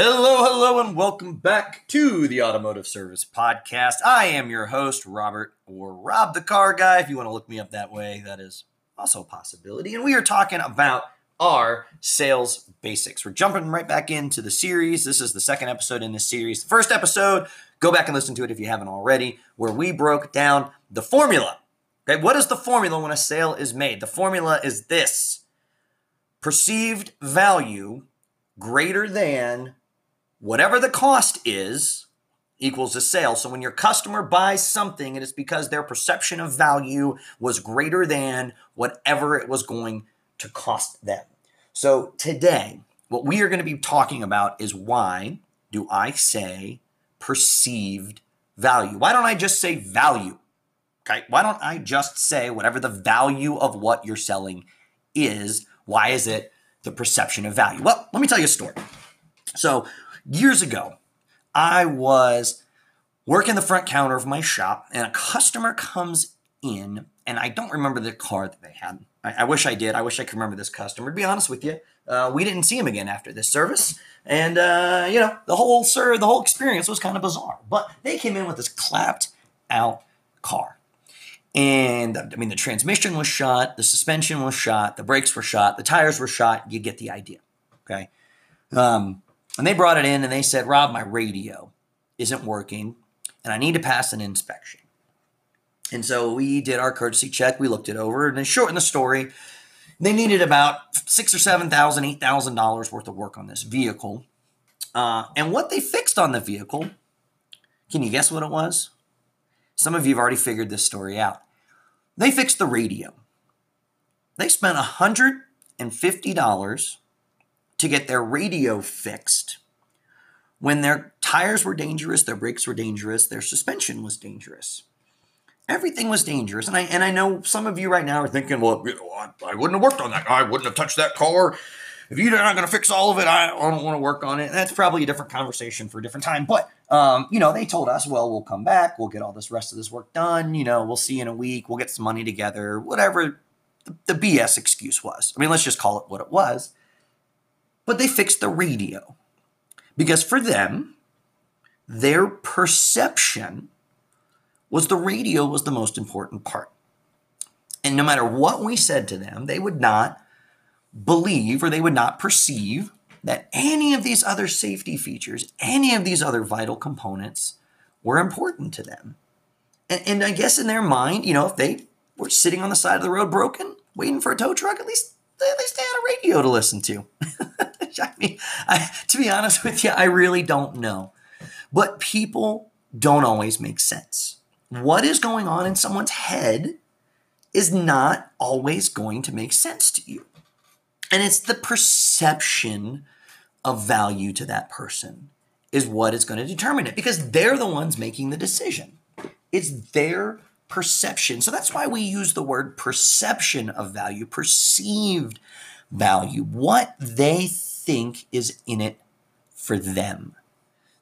Hello, hello, and welcome back to the Automotive Service Podcast. I am your host, Robert, or Rob the Car Guy. If you want to look me up that way, that is also a possibility. And we are talking about our sales basics. We're jumping right back into the series. This is the second episode in this series. The first episode, go back and listen to it if you haven't already, where we broke down the formula. Okay, what is the formula when a sale is made? The formula is this perceived value greater than whatever the cost is equals a sale. So when your customer buys something, it is because their perception of value was greater than whatever it was going to cost them. So today, what we are going to be talking about is why do I say perceived value? Why don't I just say value? Okay, why don't I just say whatever the value of what you're selling is? Why is it the perception of value? Well, let me tell you a story. So, years ago, I was working the front counter of my shop, and a customer comes in, and I don't remember the car that they had. I, I wish I did. I wish I could remember this customer. To be honest with you, uh, we didn't see him again after this service, and uh, you know the whole sir, the whole experience was kind of bizarre. But they came in with this clapped out car, and I mean the transmission was shot, the suspension was shot, the brakes were shot, the tires were shot. You get the idea, okay? Um, and they brought it in and they said, Rob, my radio isn't working and I need to pass an inspection. And so we did our courtesy check. We looked it over and to shorten the story, they needed about six or seven thousand, eight thousand dollars worth of work on this vehicle. Uh, and what they fixed on the vehicle, can you guess what it was? Some of you have already figured this story out. They fixed the radio. They spent $150 to get their radio fixed when their tires were dangerous, their brakes were dangerous, their suspension was dangerous. Everything was dangerous. And I and I know some of you right now are thinking, well, you know, I, I wouldn't have worked on that. I wouldn't have touched that car. If you're not going to fix all of it, I, don't want to work on it. That's probably a different conversation for a different time. But, um, you know, they told us, well, we'll come back. We'll get all this rest of this work done. You know, we'll see in a week. We'll get some money together, whatever the, the BS excuse was. I mean, let's just call it what it was. But they fixed the radio because for them, their perception was the radio was the most important part. And no matter what we said to them, they would not believe or they would not perceive that any of these other safety features, any of these other vital components were important to them. And, and I guess in their mind, you know, if they were sitting on the side of the road broken, waiting for a tow truck, at least at least they had a radio to listen to. I mean, I, to be honest with you, I really don't know. But people don't always make sense. What is going on in someone's head is not always going to make sense to you. And it's the perception of value to that person is what is going to determine it because they're the ones making the decision. It's their perception. So that's why we use the word perception of value, perceived value, what they think is in it for them.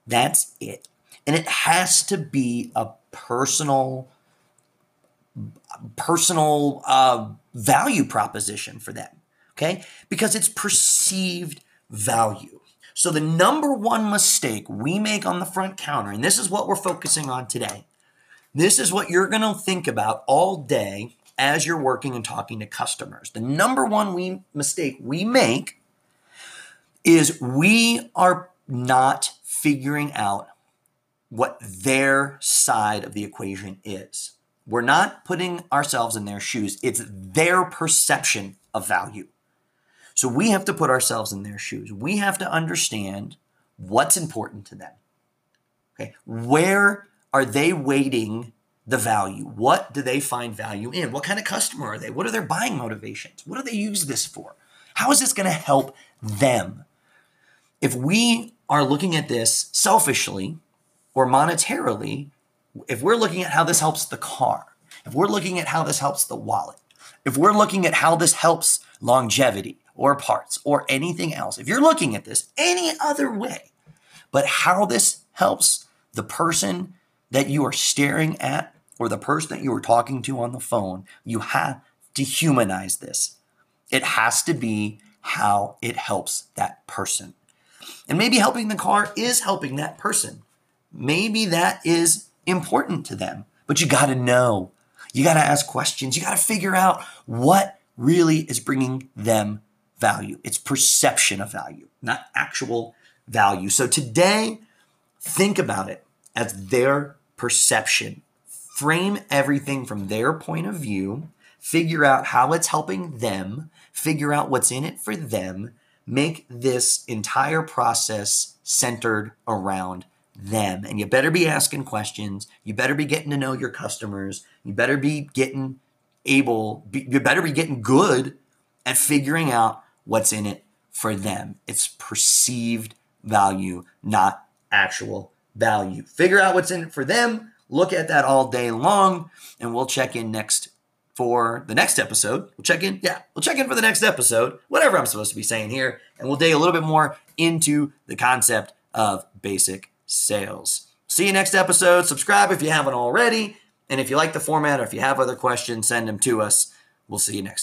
That's it. And it has to be a personal personal uh, value proposition for them okay because it's perceived value so the number one mistake we make on the front counter and this is what we're focusing on today this is what you're going to think about all day as you're working and talking to customers. The number one we, mistake we make is we are not figuring out what their side of the equation is. We're not putting ourselves in their shoes. It's their perception of value. So we have to put ourselves in their shoes. We have to understand what's important to them. Okay. Where are they weighting the value? What do they find value in? What kind of customer are they? What are their buying motivations? What do they use this for? How is this going to help them? If we are looking at this selfishly or monetarily, if we're looking at how this helps the car, if we're looking at how this helps the wallet, if we're looking at how this helps longevity or parts or anything else, if you're looking at this any other way, but how this helps the person that you are staring at or the person that you were talking to on the phone, you have to humanize this. It has to be how it helps that person. And maybe helping the car is helping that person. Maybe that is important to them, but you got to know. You got to ask questions. You got to figure out what really is bringing them value. It's perception of value, not actual value. So today, think about it as their perception. Frame everything from their point of view, figure out how it's helping them, figure out what's in it for them, make this entire process centered around them. And you better be asking questions. You better be getting to know your customers. You better be getting able, be, you better be getting good at figuring out what's in it for them. It's perceived value, not actual value. Figure out what's in it for them. Look at that all day long, and we'll check in next for the next episode. We'll check in, yeah, we'll check in for the next episode, whatever I'm supposed to be saying here, and we'll dig a little bit more into the concept of basic sales. See you next episode. Subscribe if you haven't already. And if you like the format or if you have other questions, send them to us. We'll see you next